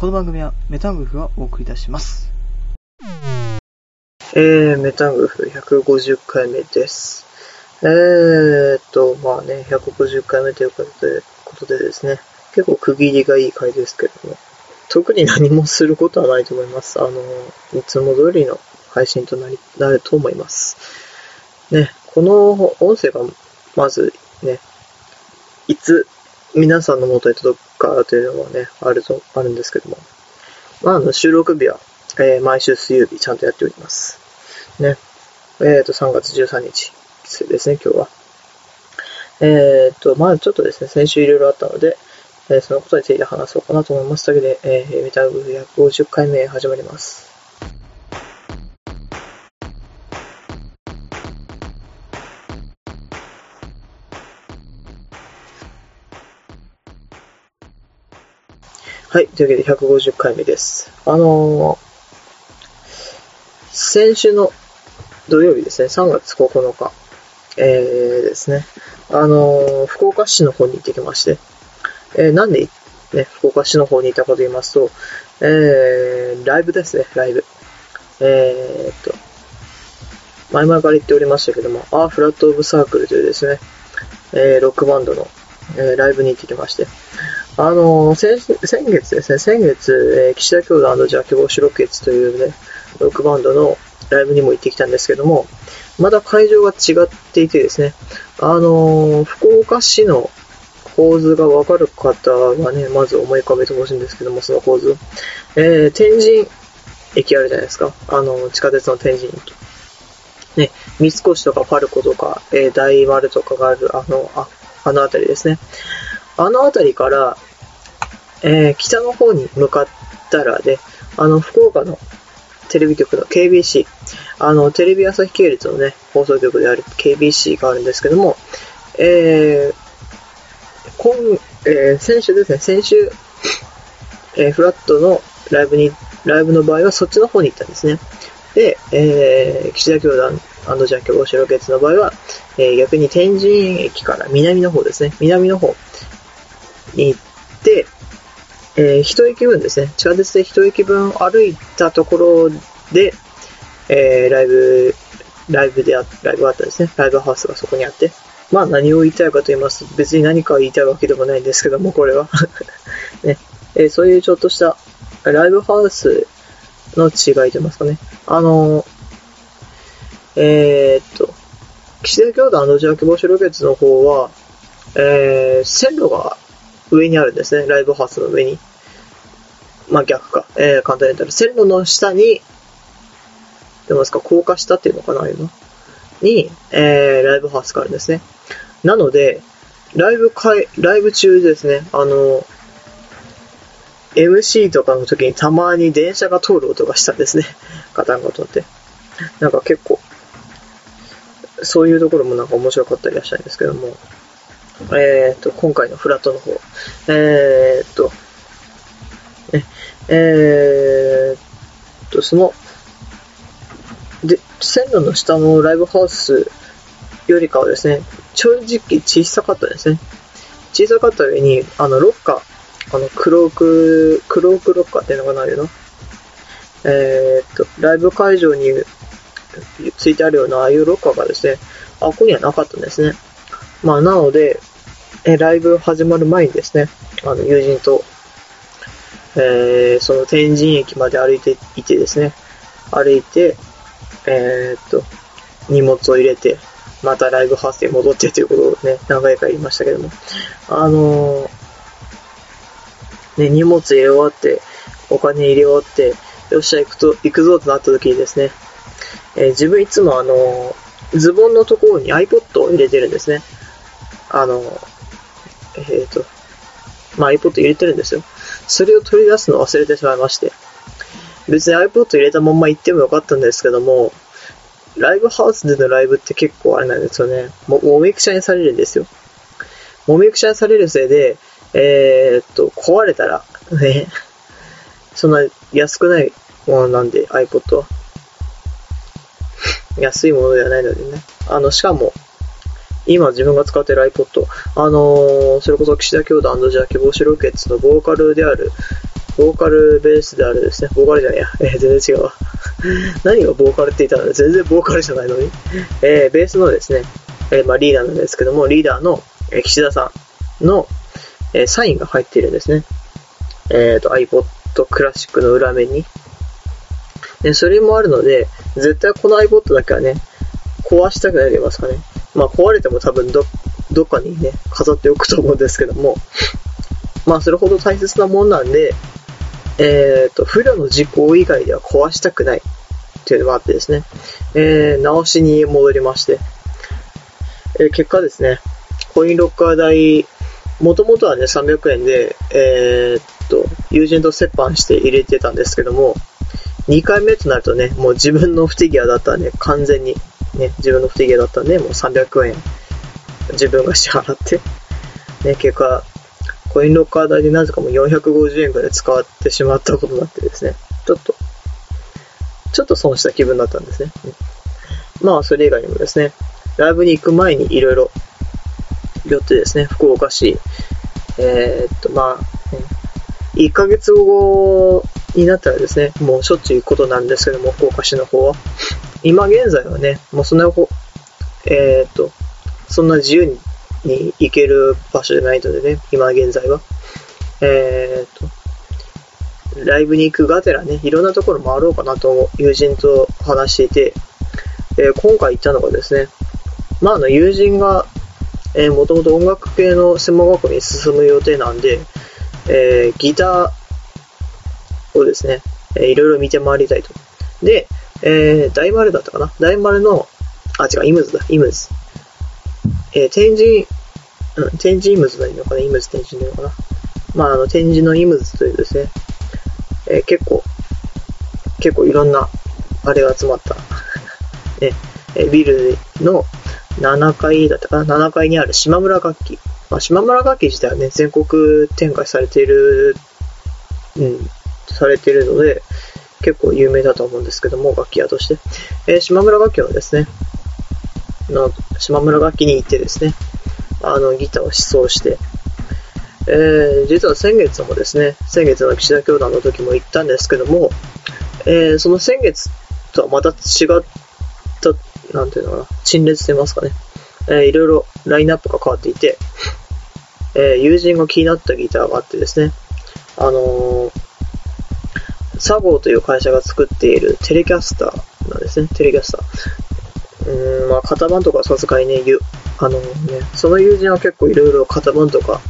この番組はメタングフがお送りいたします。えー、メタングフ150回目です。えーと、まあね、150回目ということで、ことでですね、結構区切りがいい回ですけれども、特に何もすることはないと思います。あの、いつも通りの配信となり、なると思います。ね、この音声が、まずね、いつ皆さんの元に届くかというのもね、あると、あるんですけども、まあ、あの、収録日は、えー毎週水曜日ちゃんとやっております。ね。えっ、と、3月13日ですね、今日は。えっ、と、まあちょっとですね、先週いろいろあったので、えーそのことについて話そうかなと思います。というわけで、えーメタグ150回目始まります。はい、というわけで150回目です。あのー先週の土曜日ですね、3月9日、えー、ですね、あのー福岡市の方に行ってきまして、えーなんで、ね、福岡市の方に行ったかと言いますと、えー、ライブですね、ライブ。えー、と、前々から言っておりましたけども、アーフラットオブサークルというですね、えーロックバンドの、えーライブに行ってきまして、あの先先月ですね、先月、えー岸田兄弟ジャケボシロケツというね、ロックバンドのライブにも行ってきたんですけども、まだ会場が違っていてですね、あの福岡市の構図がわかる方はね、まず思い浮かべてほしいんですけども、その構図。えー、天神駅あるじゃないですか。あの、地下鉄の天神駅。ね、三越とかパルコとか、えー大丸とかがある、あの、あ、あの辺りですね。あの辺りから、えー北の方に向かったらで、あの、福岡のテレビ局の KBC、あの、テレビ朝日系列のね、放送局である KBC があるんですけども、えー、今、えー先週ですね、先週、えーフラットのライブに、ライブの場合はそっちの方に行ったんですね。で、えー、岸田教団ジャンキョボシロケッツの場合は、えー逆に天神駅から南の方ですね、南の方に行って、えー一駅分ですね、地下鉄で一駅分歩いたところで、えーライブ、ライブであ、ライブがあったんですね。ライブハウスがそこにあって。まあ何を言いたいかと言いますと、別に何かを言いたいわけでもないんですけども、これは。ね。えーそういうちょっとしたライブハウスの違いと言いますかね。あのえーっと、岸田教団ジャーキボシロケツの方は、えー線路が上にあるんですね。ライブハウスの上に。まあ逆か。えー簡単に言ったら、線路の下に、出ますか、高架下っていうのかな、今。に、えー、ライブハウスがあるんですね。なので、ライブ会、ライブ中ですね、あの、MC とかの時にたまに電車が通る音がしたんですね。ガタンゴトンって。なんか結構、そういうところもなんか面白かったりはしたいんですけども、えーと、今回のフラットの方、えーと、ね、えーと、その、で、線路の下のライブハウスよりかはですね、正直小さかったですね。小さかった上に、あの、ロッカー、あの、クローク、クロークロッカーっていうのがないのえーっと、ライブ会場についてあるようなああいうロッカーがですね、あ、ここにはなかったんですね。まあ、なので、え、ライブ始まる前にですね、あの、友人と、えー、その天神駅まで歩いていてですね、歩いて、えーっと、荷物を入れて、またライブハウスに戻ってということをね、何回か言いましたけども、あのーね、荷物入れ終わって、お金入れ終わって、よっしゃ行くと、行くぞとなった時にですね、えー自分いつもあのーズボンのところに iPod を入れてるんですね。あのーえっ、と、まあ iPod 入れてるんですよ。それを取り出すのを忘れてしまいまして。別に iPod 入れたまんま行ってもよかったんですけども、ライブハウスでのライブって結構あれなんですよね。も、もみくちゃにされるんですよ。もみくちゃにされるせいで、えーっと、壊れたら、ね、そんな安くないものなんで iPod は。安いものではないのでね。あの、しかも、今自分が使ってる iPod、あのーそれこそ岸田兄弟ジャーキボシロケッツのボーカルである、ボーカルベースであるですね、ボーカルじゃねえや、えー、全然違うわ。何がボーカルって言ったら全然ボーカルじゃないのに、えー、ベースのですね、え、まあリーダーなんですけども、リーダーの、え、岸田さんの、え、サインが入っているんですね。えっ、ー、と、iPod クラシックの裏面に。で、それもあるので、絶対この iPod だけはね、壊したくなりますかね。まあ壊れても多分ど、どっかにね、飾っておくと思うんですけども、まあそれほど大切なもんなんで、えっ、ー、と、不慮の事故以外では壊したくない。っていうのがあってですね、えー、直しに戻りまして、えー、結果ですね、コインロッカー代、もともとはね、300円で、えー、っと、友人と折半して入れてたんですけども、2回目となるとね、もう自分の不手際だったんで、完全に、ね、自分の不手際だったんで、もう300円、自分が支払って、ね、結果、コインロッカー代でなぜかもう450円くらい使ってしまったことになってですね、ちょっと、ちょっと損した気分だったんですね。まあ、それ以外にもですね、ライブに行く前にいろいろ寄ってですね、福岡市、えー、っと、まあ、1ヶ月後になったらですね、もうしょっちゅう行くことなんですけども、福岡市の方は。今現在はね、もうそんな、えー、っと、そんな自由にに行ける場所じゃないのでね、今現在は。えー、っと、ライブに行くがてらね、いろんなところ回ろうかなと友人と話していて、えー、今回行ったのがですね、まあ、あの、友人が、えー、もともと音楽系の専門学校に進む予定なんで、えー、ギターをですね、えー、いろいろ見て回りたいと。で、えー、大丸だったかな？大丸の、あ、違う、イムズだ、イムズ。えー、天神、うん、天神イムズがいいのかな？イムズ天神でいいのかな？まあ、あの、天神のイムズというですね、えー、結構、結構いろんな、あれが集まった、ね、え、ビルの7階だったかな ?7 階にある島村楽器。まあ、島村楽器自体はね、全国展開されている、うん、されているので、結構有名だと思うんですけども、楽器屋として。えー、島村楽器はですね、の島村楽器に行ってですね、あの、ギターを思想して、えー、実は先月もですね、先月の岸田教団の時も行ったんですけども、えー、その先月とはまた違った、なんていうのかな、陳列と言いますかね、えー、いろいろラインナップが変わっていて、えー、友人が気になったギターがあってですね、あのー、サゴーという会社が作っているテレキャスターなんですね、テレキャスター。うーん、まあ、型番とかさすがにね、あのね、その友人は結構いろいろ型番とか、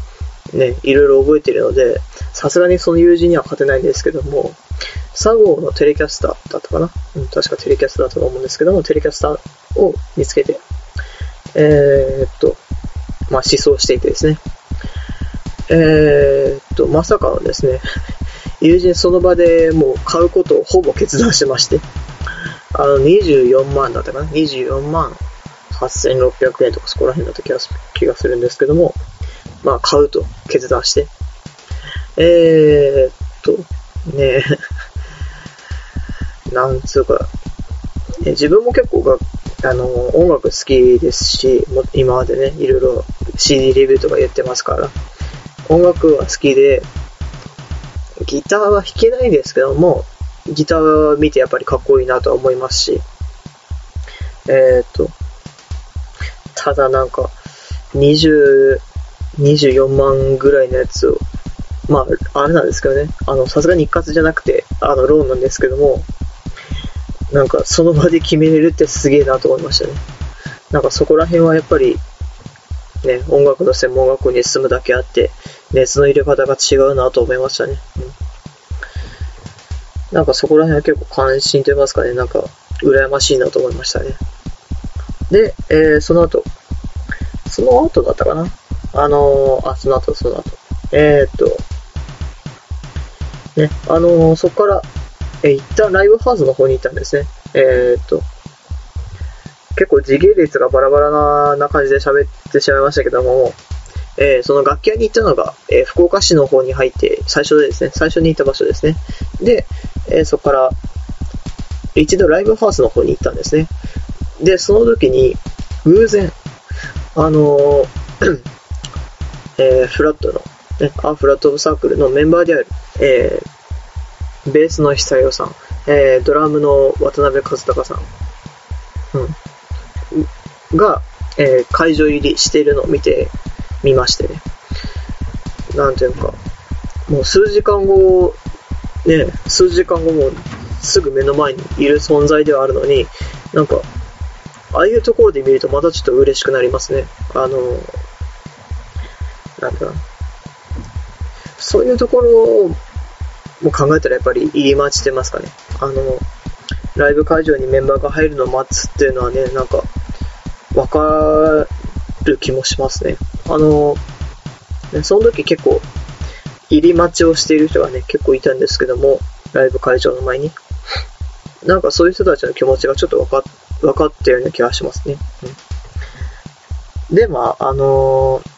ね、いろいろ覚えてるので、さすがにその友人には勝てないんですけども、サゴーのテレキャスターだったかな？うん、確かテレキャスターだと思うんですけども、テレキャスターを見つけて、えー、っと、まあ、思想していてですね。えー、っと、まさかのですね、友人その場でもう買うことをほぼ決断しまして、あの、24万だったかな ?24 万8600円とかそこら辺だった気が気がするんですけども、まあ、買うと決断して。えー、っと、ねえ。なんつうか、え自分も結構が、あの、音楽好きですし、も今までね、いろいろ CD レビューとかやってますから、音楽は好きで、ギターは弾けないですけども、ギター見てやっぱりかっこいいなとは思いますし、えっ、と、ただなんか、20、24万ぐらいのやつを、まあ、あれなんですけどね、あの、さすがに一括じゃなくて、あの、ローンなんですけども、なんか、その場で決めれるってすげえなと思いましたね。なんかそこら辺はやっぱり、ね、音楽の専門学校に進むだけあって、熱の入れ方が違うなと思いましたね。うんなんかそこら辺は結構関心と言いますかね、なんか羨ましいなと思いましたね。で、えー、その後、その後だったかなあのー、あ、その後、その後。えー、っと、ね、あのー、そこから、えー、一旦ライブハウスの方に行ったんですね。えー、っと、結構次元率がバラバラな感じで喋ってしまいましたけども、えー、その楽器屋に行ったのが、えー、福岡市の方に入って、最初でですね、最初に行った場所ですね。で、えー、そこから、一度ライブハウスの方に行ったんですね。で、その時に、偶然、あの えフラットの、ね、アーフラットオブサークルのメンバーである、えベースの久代さん、え、ドラムの渡辺和孝さん、うん、が、え、会場入りしているのを見てみましてね。なんていうか、もう数時間後、ね、数時間後もすぐ目の前にいる存在ではあるのに、なんか、ああいうところで見るとまたちょっと嬉しくなりますね。あの、なんだそういうところも考えたらやっぱり入り待ちてますかね。あの、ライブ会場にメンバーが入るのを待つっていうのはね、なんか、わかる気もしますね。あの、その時結構、入り待ちをしている人がね、結構いたんですけども、ライブ会場の前に。なんかそういう人たちの気持ちがちょっとわか、分かったような気がしますね。うん、で、まあ、あのー、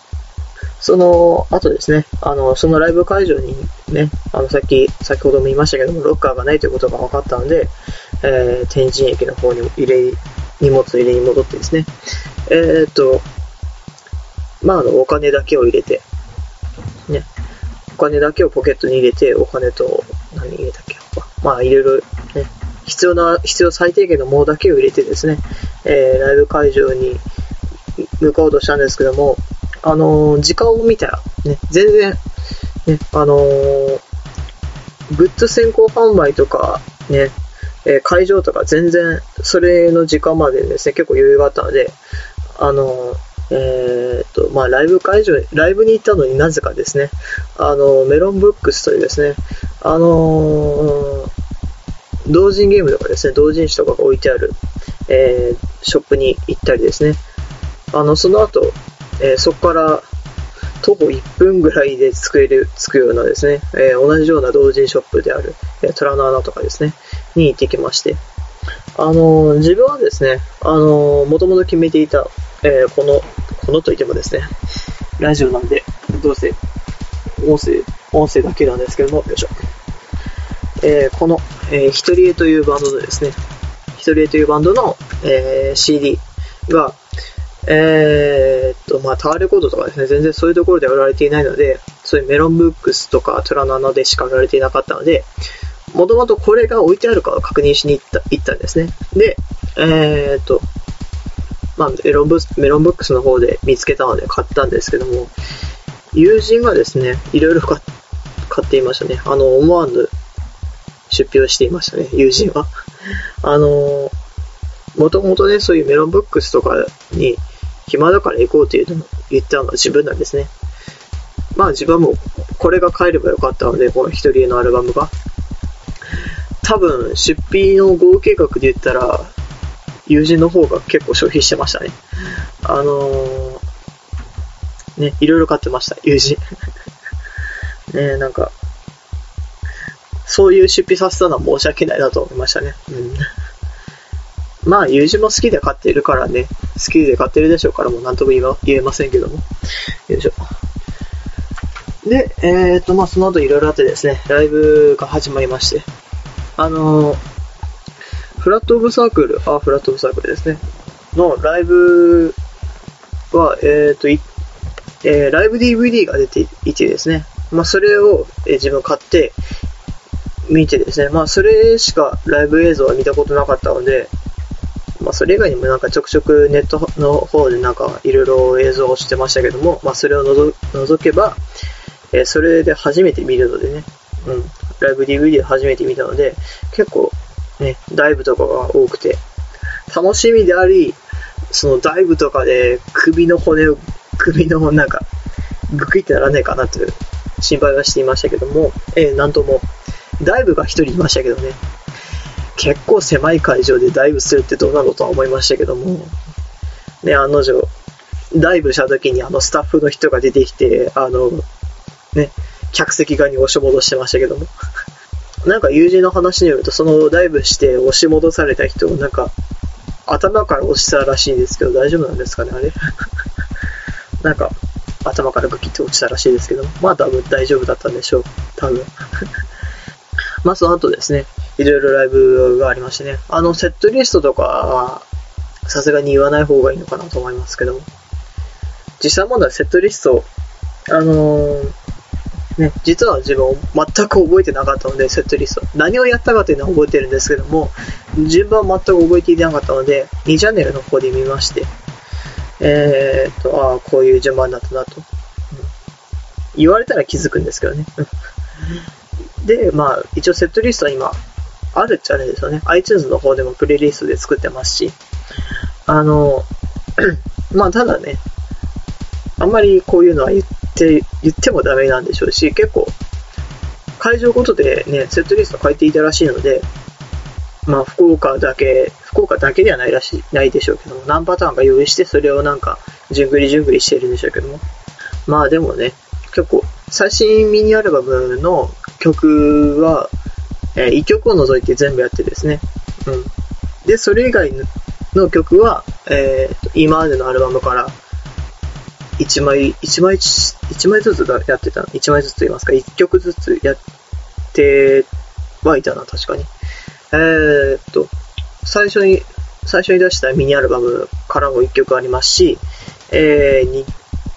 その後ですね、あの、そのライブ会場にね、あの、さっき、先ほども言いましたけども、ロッカーがないということが分かったので、えー、天神駅の方に入れ、荷物入れに戻ってですね、えー、っと、まあ、あの、お金だけを入れて、ね、お金だけをポケットに入れて、お金と、何入れたっけ？まあ、いろいろね、必要な、必要最低限のものだけを入れてですね、えー、ライブ会場に向かおうとしたんですけども、あのー、時間を見たら、ね、全然、ね、あのー、グッズ先行販売とか、ね、えー、会場とか全然、それの時間までですね、結構余裕があったので、あのえっと、まあ、ライブ会場、ライブに行ったのになぜかですね、あの、メロンブックスというですね、あの同人ゲームとかですね、同人誌とかが置いてある、えー、ショップに行ったりですね、あの、その後、えー、そこから徒歩1分ぐらいで着ける、着くようなですね、えー、同じような同人ショップである、えー、虎の穴とかですね、に行ってきまして、あのー、自分はですね、あのー、もともと決めていた、えー、この、このといってもですね、ラジオなんで、どうせ、音声、音声だけなんですけども、よいしょ。えー、この、えー、ヒトリエというバンドのですね、ヒトリエというバンドの、えー、CD が、えー、っと、まあ、タワーレコードとかですね、全然そういうところで売られていないので、そういうメロンブックスとかトラナナでしか売られていなかったので、もともとこれが置いてあるかを確認しに行った、行ったんですね。で、えー、っと、まあ、メロンブメロンブックスの方で見つけたので買ったんですけども、友人がですね、いろいろ買っていましたね。あの、思わぬ出費をしていましたね、友人は。あの、もともとね、そういうメロンブックスとかに暇だから行こうっていうのを言ったのは自分なんですね。まあ自分もこれが買えればよかったので、この一人のアルバムが。多分出費の合計額で言ったら、友人の方が結構消費してましたね。あのー、ね、いろいろ買ってました、友人。ねなんか、そういう出費させたのは申し訳ないなと思いましたね。うん。まあ、友人も好きで買っているからね、好きで買ってるでしょうから、もう何とも言えませんけども。よいしょ。で、えーと、まあ、その後いろいろあってですね、ライブが始まりまして、あのー、フラットオブサークル、あ、フラットオブサークルですね、のライブは、えーと、えー、ライブ DVD が出ていてですね、まあ、それを、え、自分買って、見てですね、まあそれしかライブ映像は見たことなかったので、まあそれ以外にもなんかちょくちょくネットの方でなんかいろいろ映像をしてましたけども、まあそれを除けば、えー、それで初めて見るのでね、うん、ライブ DVD で初めて見たので、結構ね、ダイブとかが多くて、楽しみであり、そのダイブとかで首の骨を、首のなんか、グクってならないかなという心配はしていましたけども、えー、なんともダイブが一人いましたけどね。結構狭い会場でダイブするってどうなのとは思いましたけども、ね、案の定、ダイブした時にあのスタッフの人が出てきて、あの、ね、客席側に押し戻してましたけども。なんか友人の話によると、そのダイブして押し戻された人をなんか、頭から押したらしいんですけど、大丈夫なんですかね、あれ？なんか、頭からグキッと落ちたらしいですけど、まあ多分大丈夫だったんでしょう。多分。まあ、その後ですね、いろいろライブがありましてね、あの、セットリストとかは、さすがに言わない方がいいのかなと思いますけど、実際問題セットリスト、あのー、ね、実は自分全く覚えてなかったので、セットリスト。何をやったかというのは覚えてるんですけども、順番は全く覚えていなかったので、2チャンネルの方で見まして、えー、っと、ああ、こういう順番だったなと。言われたら気づくんですけどね。で、まあ、一応セットリストは今、あるっちゃあれですよね。iTunes の方でもプレイリストで作ってますし、あの、まあ、ただね、あんまりこういうのは言って、って言ってもダメなんでしょうし、結構、会場ごとでね、セットリスト書いていたらしいので、まあ、福岡だけ、福岡だけではないらしい、ないでしょうけども、何パターンか用意して、それをなんか、じゅんぐりじゅんぐりしているんでしょうけども。まあでもね、結構、最新ミニアルバムの曲は、えー、1曲を除いて全部やってですね。うん。で、それ以外の曲は、えー、今までのアルバムから1枚、1枚、1枚ずつやってた、1枚ずつと言いますか、1曲ずつやってはいたな、確かに。えー、っと、最初に、最初に出したミニアルバムからも1曲ありますし、えー、2,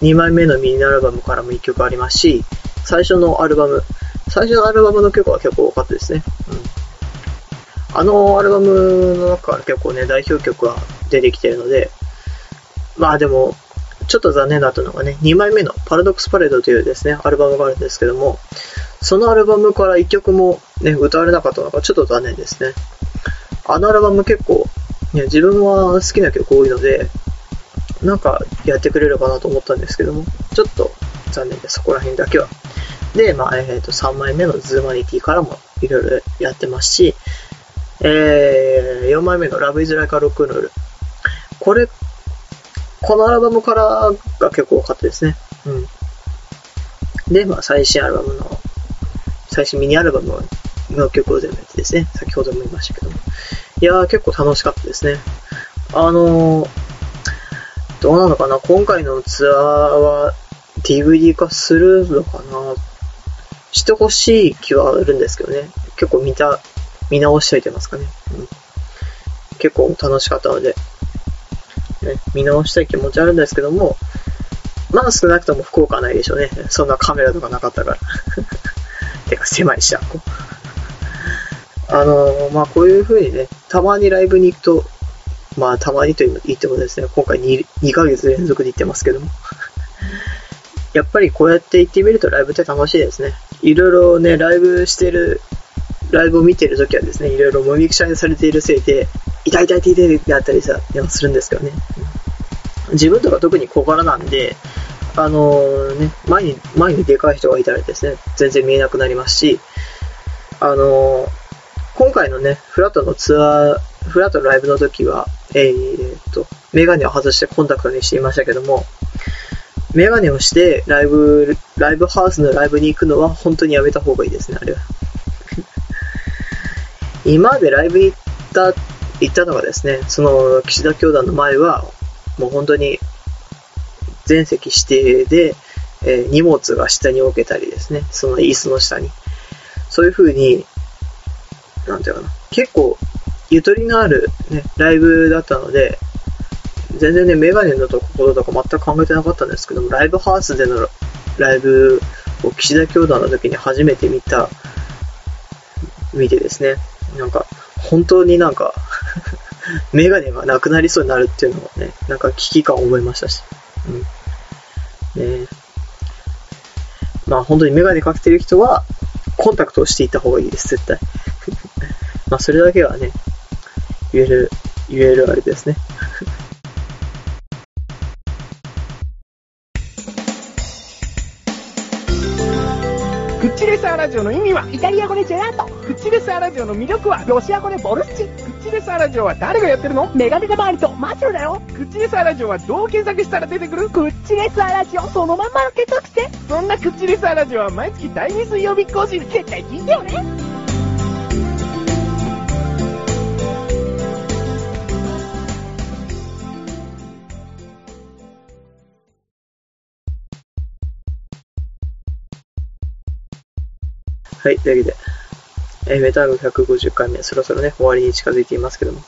2枚目のミニアルバムからも1曲ありますし、最初のアルバム、最初のアルバムの曲は結構多かったですね。うん。あのアルバムの中から結構ね、代表曲は出てきてるので、まあでも、ちょっと残念だったのがね、2枚目のパラドックスパレードというですね、アルバムがあるんですけども、そのアルバムから1曲もね、歌われなかったのがちょっと残念ですね。あのアルバム結構、ね、自分は好きな曲多いので、なんかやってくれるかなと思ったんですけども、ちょっと残念です、そこら辺だけは。で、まあ、えっ、ー、と、3枚目の ZOOMANITY からもいろいろやってますし、えー、4枚目の Love Is Like a Rock'n'Roll。これこのアルバムからが結構多かったですね。うん。で、まあ、最新アルバムの、最新ミニアルバムの曲を全部やってですね、先ほども言いましたけども。いやー、結構楽しかったですね。あのー、どうなのかな？今回のツアーは DVD 化するのかな？してほしい気はあるんですけどね。結構見た、見直しといてますかね。うん、結構楽しかったので、ね、見直したい気持ちあるんですけども、まあ少なくとも福岡はないでしょうね。そんなカメラとかなかったから。てか狭いし、あこあのー、まあこういう風にね、たまにライブに行くと、まあたまにと言ってもですね、今回 2, 2ヶ月連続で行ってますけども。やっぱりこうやって行ってみるとライブって楽しいですね。いろいろね、ライブしてる、ライブを見てるときはですね、いろいろもみくちゃにされているせいで、痛い痛い痛い痛いってあったりさ、するんですけどね。自分とか特に小柄なんで、あのー、ね、前に、前にでかい人がいたらですね、全然見えなくなりますし、あのー、今回のね、フラットのツアー、フラットのライブの時は、えー、っと、メガネを外してコンタクトにしていましたけども、メガネをしてライブ、ライブハウスのライブに行くのは本当にやめた方がいいですね、あれは。今までライブに行った行ったのがですね、その岸田教団の前は、もう本当に全席指定で、えー、荷物が下に置けたりですね、その椅子の下に。そういう風に、なんていうかな、結構ゆとりのあるね、ライブだったので、全然ね、メガネのところとか全く考えてなかったんですけども、ライブハウスでのライブを岸田教団の時に初めて見た、見てですね、なんか、本当になんかメガネがなくなりそうになるっていうのはね、なんか危機感を覚えましたし。うん。ねまあ本当にメガネかけてる人は、コンタクトをしていった方がいいです、絶対。まあそれだけはね、言える、言えるあれですね。イタリア語でジェラート。クッチレサーラジオの魅力はロシア語でボルッチ。クッチレサーラジオは誰がやってるの？メガネタ周りとマチュルだよ。クッチレサーラジオはどう検索したら出てくる？クッチレサーラジオそのまんまの検索して。そんなクッチレサーラジオは毎月第2水曜日更新。絶対聞いてよねはい、というわけで、えー、メタル150回目、そろそろね、終わりに近づいていますけども、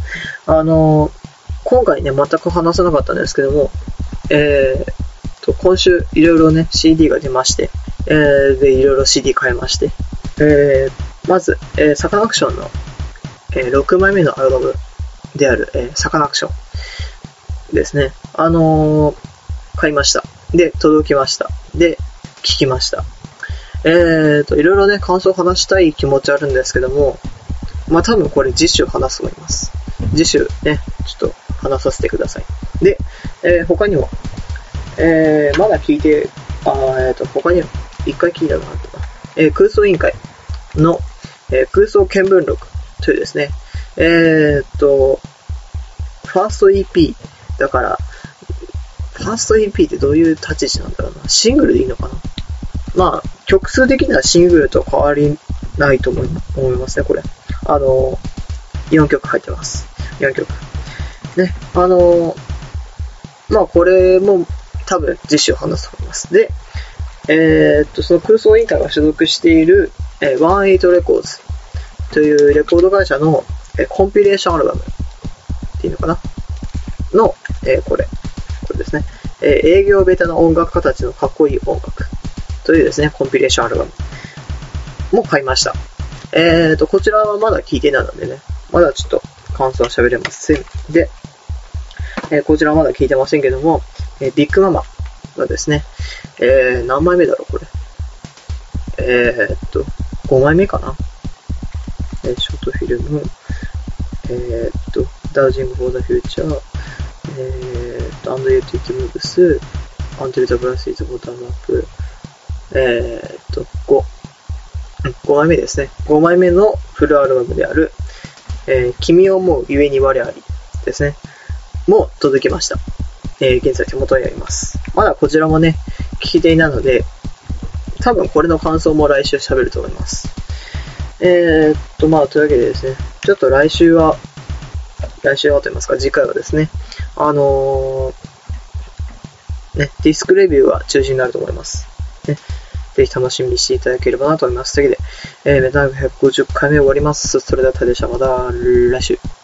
あのー、今回ね、全く話さなかったんですけども、えー、と、今週、いろいろね、CD が出まして、えー、で、いろいろ CD 買いまして、えー、まず、えー、サカナクションの、えー、6枚目のアルバムである、えー、サカナクションですね。あのー、買いました。で、届きました。で、聞きました。えーと、いろいろね、感想を話したい気持ちあるんですけども、まあ、多分これ次週話すと思います。次週ね、ちょっと話させてください。で、えー、他にも、えー、まだ聞いて、あえーと、他にも、一回聞いたのがあったな。えー、空想委員会の、えー、空想見聞録というですね、えーと、ファースト EP だから、ファースト EP ってどういう立ち位置なんだろうな。シングルでいいのかな？まあ、曲数的にはシングルと変わりないと思いますね、これ。あの、4曲入ってます。4曲。ね、あの、まあこれも多分次週話すと思います。で、えー、っと、その空想委員会が所属している、えー、18レコーズというレコード会社の、えー、コンピレーションアルバムっていうのかな？の、えー、これ、これですね。えー、営業ベタな音楽家たちのかっこいい音楽というですね、コンピレーションアルバムも買いました。えーと、こちらはまだ聞いてないのでね、まだちょっと感想は喋れません。で、えー、こちらはまだ聞いてませんけども、えー、ビッグママがですね、えー、何枚目だろう、これ。えー、っと、5枚目かな。えー、ショートフィルム、えー、っと、ダウジング・フォー・ザ・フューチャー、えー、っと、アンド・ユーティティ・ムーブス、アンテル・ザ・グラス・イズ・ボタム・アップ、えー、っと、5。5枚目ですね。5枚目のフルアルバムである、えー、君を思うゆえに我ありですね。も届きました。えー、現在手元にあります。まだこちらもね、聞き手なので、多分これの感想も来週喋ると思います。えー、っと、まあ、というわけでですね、ちょっと来週は、来週はと言いますか、次回はですね、あのー、ね、ディスクレビューが中心になると思います。ぜひ楽しみにしていただければなと思います。というわけで、えー、メタル150回目終わります。それでは、たでした。また来週。